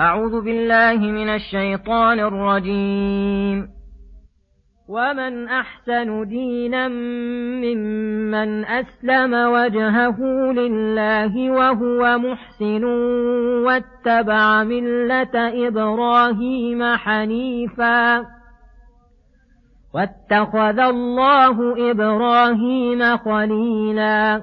أعوذ بالله من الشيطان الرجيم. ومن أحسن دينا ممن أسلم وجهه لله وهو محسن واتبع ملة إبراهيم حنيفا. واتخذ الله إبراهيم خليلا.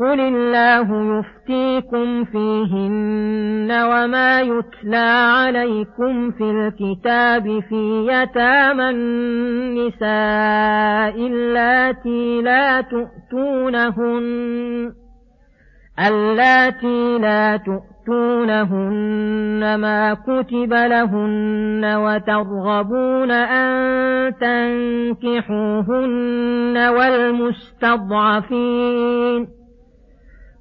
قل الله يفتيكم فيهن وما يتلى عليكم في الكتاب في يتامى النساء اللاتي لا تؤتونهن اللاتي لا تؤتونهن ما كتب لهن وترغبون أن تنكحوهن والمستضعفين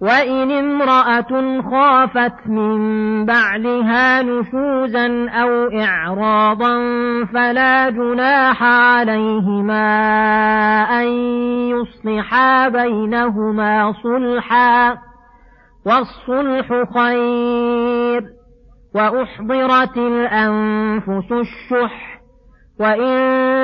وإن امرأة خافت من بعلها نشوزا أو إعراضا فلا جناح عليهما أن يصلحا بينهما صلحا والصلح خير وأحضرت الأنفس الشح وإن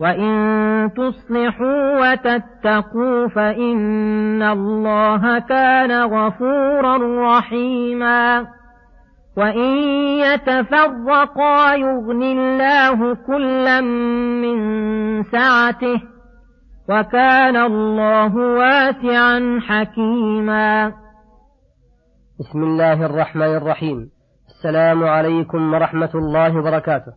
وإن تصلحوا وتتقوا فإن الله كان غفورا رحيما وإن يتفرقا يغن الله كلا من سعته وكان الله واسعا حكيما بسم الله الرحمن الرحيم السلام عليكم ورحمة الله وبركاته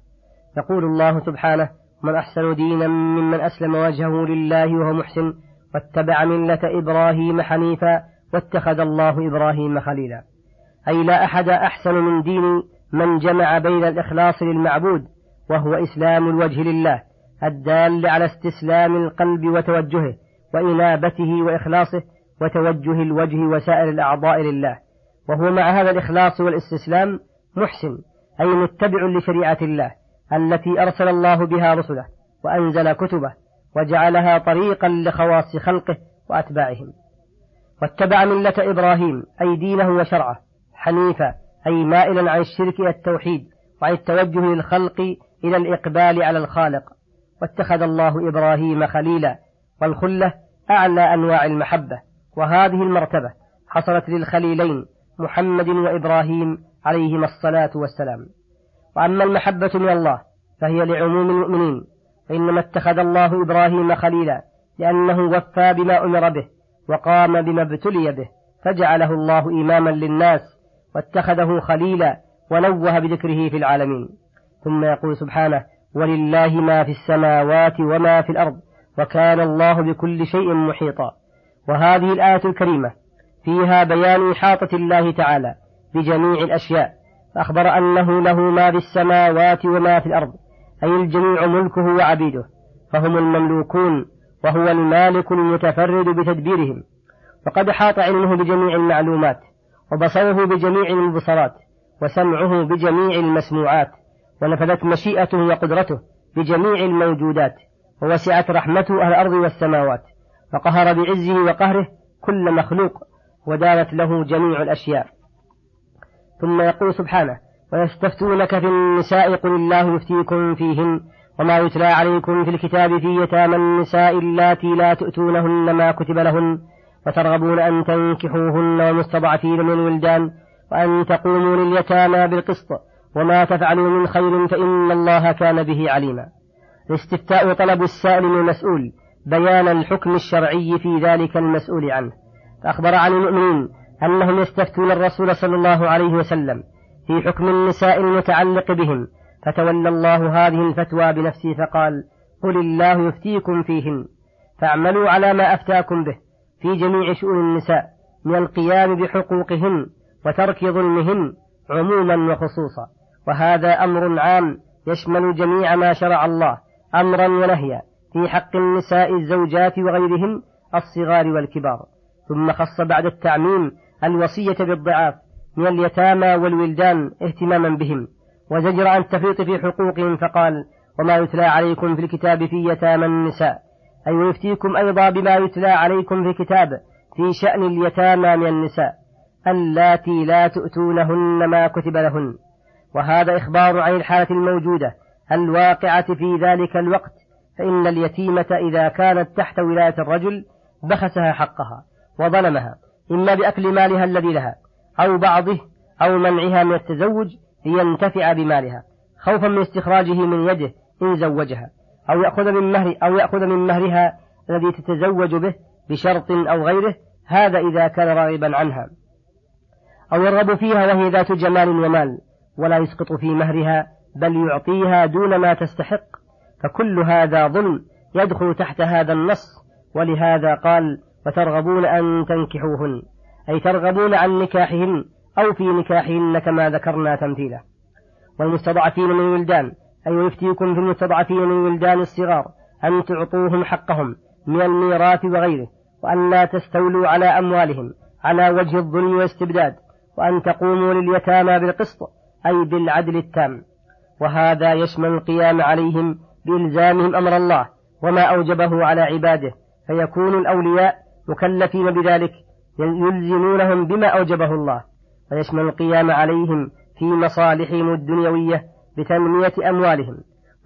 يقول الله سبحانه من أحسن دينا ممن أسلم وجهه لله وهو محسن واتبع ملة إبراهيم حنيفا واتخذ الله إبراهيم خليلا. أي لا أحد أحسن من دين من جمع بين الإخلاص للمعبود وهو إسلام الوجه لله الدال على استسلام القلب وتوجهه وإنابته وإخلاصه وتوجه الوجه وسائر الأعضاء لله. وهو مع هذا الإخلاص والإستسلام محسن أي متبع لشريعة الله. التي أرسل الله بها رسله وأنزل كتبه وجعلها طريقا لخواص خلقه وأتباعهم. واتبع ملة إبراهيم أي دينه وشرعه حنيفا أي مائلا عن الشرك إلى التوحيد وعن التوجه للخلق إلى الإقبال على الخالق. واتخذ الله إبراهيم خليلا والخلة أعلى أنواع المحبة. وهذه المرتبة حصلت للخليلين محمد وإبراهيم عليهما الصلاة والسلام. وأما المحبة من الله فهي لعموم المؤمنين فإنما اتخذ الله إبراهيم خليلا لأنه وفى بما أمر به وقام بما ابتلي به فجعله الله إماما للناس واتخذه خليلا ونوه بذكره في العالمين. ثم يقول سبحانه ولله ما في السماوات وما في الأرض وكان الله بكل شيء محيطا. وهذه الآية الكريمة فيها بيان إحاطة الله تعالى بجميع الأشياء فأخبر أنه له ما في السماوات وما في الأرض أي الجميع ملكه وعبيده فهم المملوكون وهو المالك المتفرد بتدبيرهم. وقد حاط علمه بجميع المعلومات وبصره بجميع المبصرات وسمعه بجميع المسموعات ونفذت مشيئته وقدرته بجميع الموجودات ووسعت رحمته أهل الأرض والسماوات فقهر بعزه وقهره كل مخلوق ودارت له جميع الأشياء. ثم يقول سبحانه ويستفتونك في النساء قل الله يفتيكم فيهن وما يتلى عليكم في الكتاب في يتامى النساء اللاتي لا تؤتونهن ما كتب لهن وترغبون أن تنكحوهن والمستضعفين من الولدان وأن تقوموا لليتامى بالقسط وما تفعلوا من خير فإن الله كان به عليما. الاستفتاء طلب السائل من المسؤول بيان الحكم الشرعي في ذلك المسؤول عنه. فأخبر عن المؤمنين أنهم يستفتون الرسول صلى الله عليه وسلم في حكم النساء المتعلق بهم فتولى الله هذه الفتوى بنفسه فقال قل الله يفتيكم فيهن فاعملوا على ما أفتاكم به في جميع شؤون النساء من القيام بحقوقهن وترك ظلمهن عموما وخصوصا وهذا أمر عام يشمل جميع ما شرع الله أمرا ونهيا في حق النساء الزوجات وغيرهن الصغار والكبار. ثم خص بعد التعميم الوصية بالضعاف من اليتامى والولدان اهتماما بهم وزجر عن التفريط في حقوقهم فقال وما يتلى عليكم في الكتاب في يتامى النساء. أي ويفتيكم أيضا بما يتلى عليكم في الكتاب في شأن اليتامى من النساء اللاتي لا تؤتونهن ما كتب لهن. وهذا إخبار عن الحالة الموجودة الواقعة في ذلك الوقت فإن اليتيمة إذا كانت تحت ولاية الرجل بخسها حقها وظلمها. إما بأكل مالها الذي لها أو بعضه أو منعها من التزوج لينتفع بمالها خوفا من استخراجه من يده إن زوجها أو يأخذ من مهر أو يأخذ من مهرها الذي تتزوج به بشرط أو غيره هذا إذا كان راغبا عنها. أو يرغب فيها وهي ذات جمال ومال ولا يسقط في مهرها بل يعطيها دون ما تستحق فكل هذا ظلم يدخل تحت هذا النص ولهذا قال وترغبون أن تنكحوهن أي ترغبون عن نكاحهن أو في نكاحهن كما ذكرنا تمثيله والمستضعفين من الولدان أي يفتيكم في المستضعفين من الولدان الصغار أن تعطوهم حقهم من الميراث وغيره وأن لا تستولوا على أموالهم على وجه الظلم والاستبداد وأن تقوموا لليتامى بالقسط أي بالعدل التام. وهذا يشمل القيام عليهم بإلزامهم أمر الله وما أوجبه على عباده فيكون الأولياء مكلفين بذلك يلزمونهم بما أوجبه الله. ويشمل القيام عليهم في مصالحهم الدنيوية بتنمية أموالهم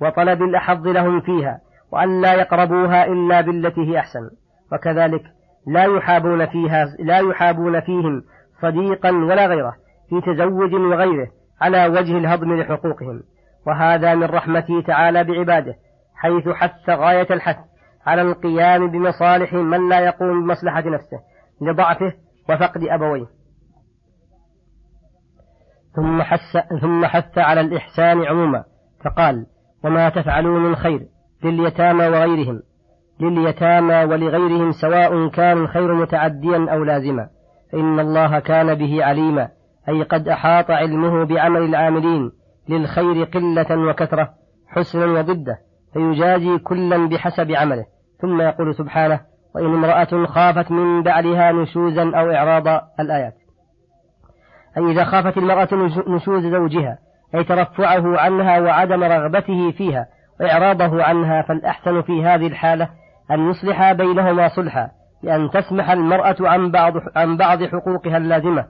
وطلب الأحظ لهم فيها وأن لا يقربوها إلا بالتي هي أحسن. وكذلك لا يحابون فيها لا يحابون فيهم صديقا ولا غيره في تزوج وغيره على وجه الهضم لحقوقهم. وهذا من رحمته تعالى بعباده حيث حث غاية الحث على القيام بمصالح من لا يقوم بمصلحة نفسه لضعفه وفقد أبويه. ثم حث, ثم حث على الإحسان عموما فقال وما تفعلوا من خير لليتامى وغيرهم لليتامى ولغيرهم سواء كان الخير متعديا أو لازما. فإن الله كان به عليما أي قد أحاط علمه بعمل العاملين للخير قلة وكثرة حسنا وضده فيجازي كلا بحسب عمله. ثم يقول سبحانه وإن امرأة خافت من بعلها نشوزا أو إعراض الآيات. أي إذا خافت المرأة نشوز زوجها أي ترفعه عنها وعدم رغبته فيها وإعراضه عنها فالأحسن في هذه الحالة أن يصلح بينهما صلحا بأن تسمح المرأة عن بعض عن بعض حقوقها اللازمة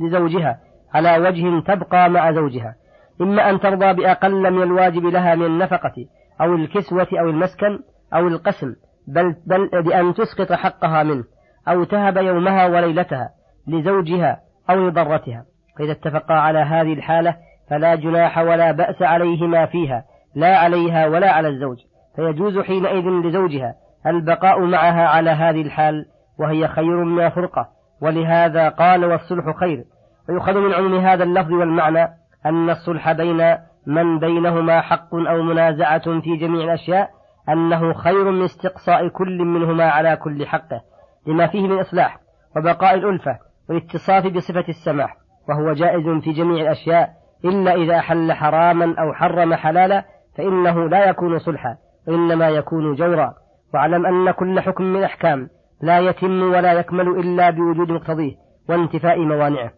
لزوجها على وجه تبقى مع زوجها. إما أن ترضى بأقل من الواجب لها من النفقة أو الكسوة أو المسكن أو القسم بل, بل بأن تسقط حقها منه أو تهب يومها وليلتها لزوجها أو لضرتها. فإذا اتفقا على هذه الحالة فلا جناح ولا بأس عليهما فيها لا عليها ولا على الزوج. فيجوز حينئذ لزوجها البقاء معها على هذه الحال وهي خير من الفرقة ولهذا قال والصلح خير. ويؤخذ من عموم هذا اللفظ والمعنى أن الصلح بين من بينهما حق أو منازعة في جميع الأشياء أنه خير من استقصاء كل منهما على كل حقه لما فيه من إصلاح وبقاء الألفة والاتصاف بصفة السماح وهو جائز في جميع الأشياء إلا إذا أحل حراما أو حرم حلالا فإنه لا يكون صلحا وإنما يكون جورا. واعلم أن كل حكم من أحكام لا يتم ولا يكمل إلا بوجود مقتضيه وانتفاء موانعه.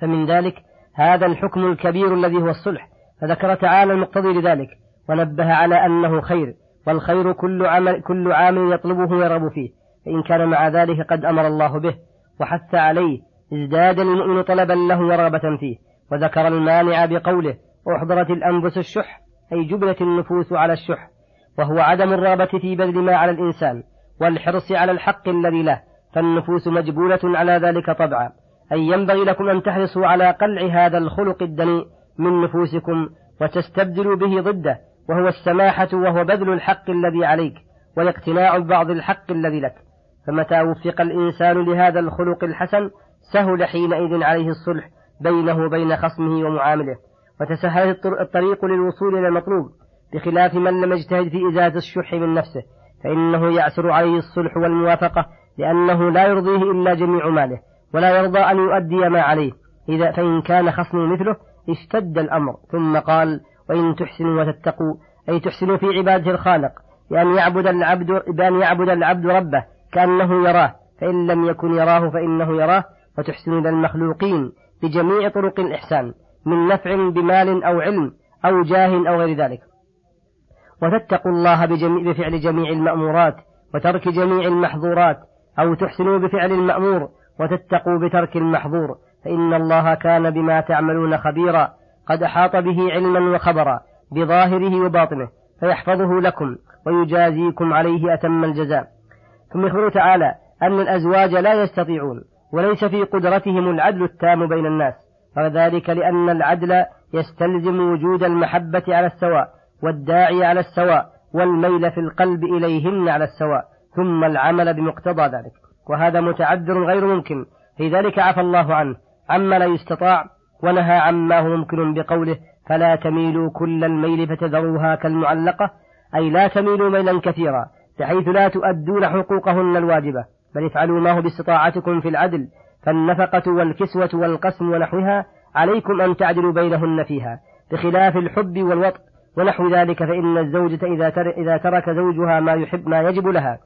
فمن ذلك هذا الحكم الكبير الذي هو الصلح فذكر تعالى المقتضي لذلك ونبه على أنه خير. والخير كل عمل, كل عامل يطلبه ويرغب فيه. فإن كان مع ذلك قد أمر الله به وحث عليه ازداد المؤمن طلبا له ورغبة فيه. وذكر المانع بقوله أحضرت الأنفس الشح أي جبلت النفوس على الشح. وهو عدم الرغبة في بذل ما على الإنسان والحرص على الحق الذي له. فالنفوس مجبولة على ذلك طبعا. أي ينبغي لكم أن تحرصوا على قلع هذا الخلق الدنيء من نفوسكم وتستبدلوا به ضده. وهو السماحة وهو بذل الحق الذي عليك والاقتناع ببعض الحق الذي لك. فمتى وفق الإنسان لهذا الخلق الحسن سهل حينئذ عليه الصلح بينه وبين خصمه ومعامله. وتسهل الطريق للوصول إلى المطلوب بخلاف من لم يجتهد في إزالة الشح من نفسه. فإنه يعسر عليه الصلح والموافقة لأنه لا يرضيه إلا جميع ماله ولا يرضى أن يؤدي ما عليه. إذا فإن كان خصمه مثله اشتد الأمر. ثم قال وإن تحسنوا وتتقوا أي تحسنوا في عبادة الخالق بأن يعبد العبد بأن يعبد العبد ربه كأنه يراه فإن لم يكن يراه فإنه يراه وتحسن إلى المخلوقين بجميع طرق الإحسان من نفع بمال أو علم أو جاه أو غير ذلك. وتتقوا الله بجميع بفعل جميع المأمورات وترك جميع المحظورات أو تحسنوا بفعل المأمور وتتقوا بترك المحظور فإن الله كان بما تعملون خبيرا. قد أحاط به علما وخبرا بظاهره وباطنه فيحفظه لكم ويجازيكم عليه أتم الجزاء. ثم يخبر تعالى أن الأزواج لا يستطيعون وليس في قدرتهم العدل التام بين الناس وذلك لأن العدل يستلزم وجود المحبة على السواء والداعي على السواء والميل في القلب إليهن على السواء ثم العمل بمقتضى ذلك. وهذا متعذر غير ممكن في ذلك عفى الله عنه عما لا يستطاع ونهى عما هو ممكن بقوله فلا تميلوا كل الميل فتذروها كالمعلقة أي لا تميلوا ميلا كثيرا بحيث لا تؤدون حقوقهن الواجبة بل افعلوا ما هو باستطاعتكم في العدل فالنفقة والكسوة والقسم ونحوها عليكم أن تعدلوا بينهن فيها بخلاف الحب والوطء ونحو ذلك فإن الزوجة إذا, إذا ترك زوجها ما يحب ما يجب لها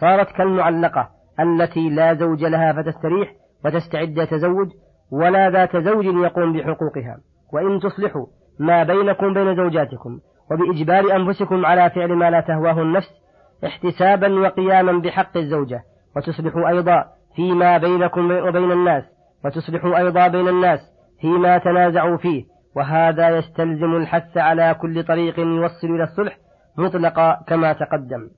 صارت كالمعلقة التي لا زوج لها فتستريح وتستعد تزوج ولا ذات زوج يقوم بحقوقها. وإن تصلحوا ما بينكم بين زوجاتكم وبإجبار أنفسكم على فعل ما لا تهواه النفس احتسابا وقياما بحق الزوجة. وتصلحوا أيضا فيما بينكم وبين الناس. وتصلحوا أيضا بين الناس فيما تنازعوا فيه. وهذا يستلزم الحث على كل طريق يوصل إلى الصلح مطلقا كما تقدم.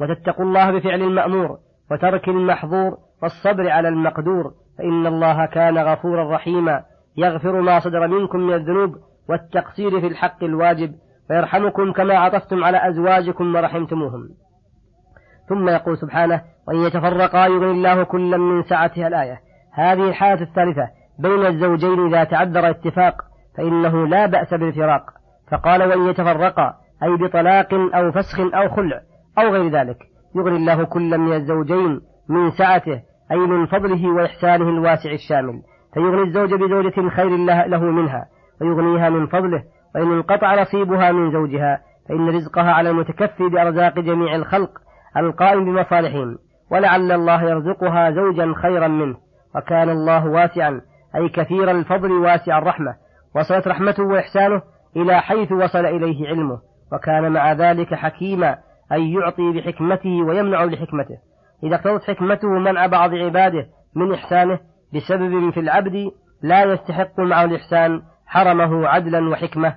وتتقوا الله بفعل المأمور وترك المحظور والصبر على المقدور. فإن الله كان غفورا رحيما. يغفر ما صدر منكم من الذنوب والتقصير في الحق الواجب ويرحمكم كما عطفتم على أزواجكم ورحمتموهم. ثم يقول سبحانه وإن يتفرقا يغني الله كلا من سعتها الآية. هذه الحالة الثالثة بين الزوجين إذا تعذر اتفاق فإنه لا بأس بالفراق. فقال وإن يتفرقا أي بطلاق أو فسخ أو خلع أو غير ذلك يغني الله كلا من الزوجين من سعته أي من فضله وإحسانه الواسع الشامل فيغني الزوج بزوجة خير له منها ويغنيها من فضله وإن انقطع نصيبها من زوجها فإن رزقها على المتكفي بأرزاق جميع الخلق القائم بمصالحهم. ولعل الله يرزقها زوجا خيرا منه. وكان الله واسعا أي كثير الفضل واسع الرحمة. وصلت رحمته وإحسانه إلى حيث وصل إليه علمه. وكان مع ذلك حكيما أي يعطي بحكمته ويمنع بحكمته. إذا اقتضت حكمته منع بعض عباده من إحسانه بسبب في العبد لا يستحق معه الإحسان حرمه عدلا وحكمة.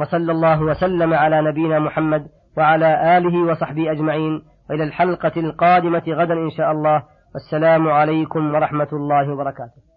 وصلى الله وسلم على نبينا محمد وعلى آله وصحبه أجمعين. وإلى الحلقة القادمة غدا إن شاء الله. والسلام عليكم ورحمة الله وبركاته.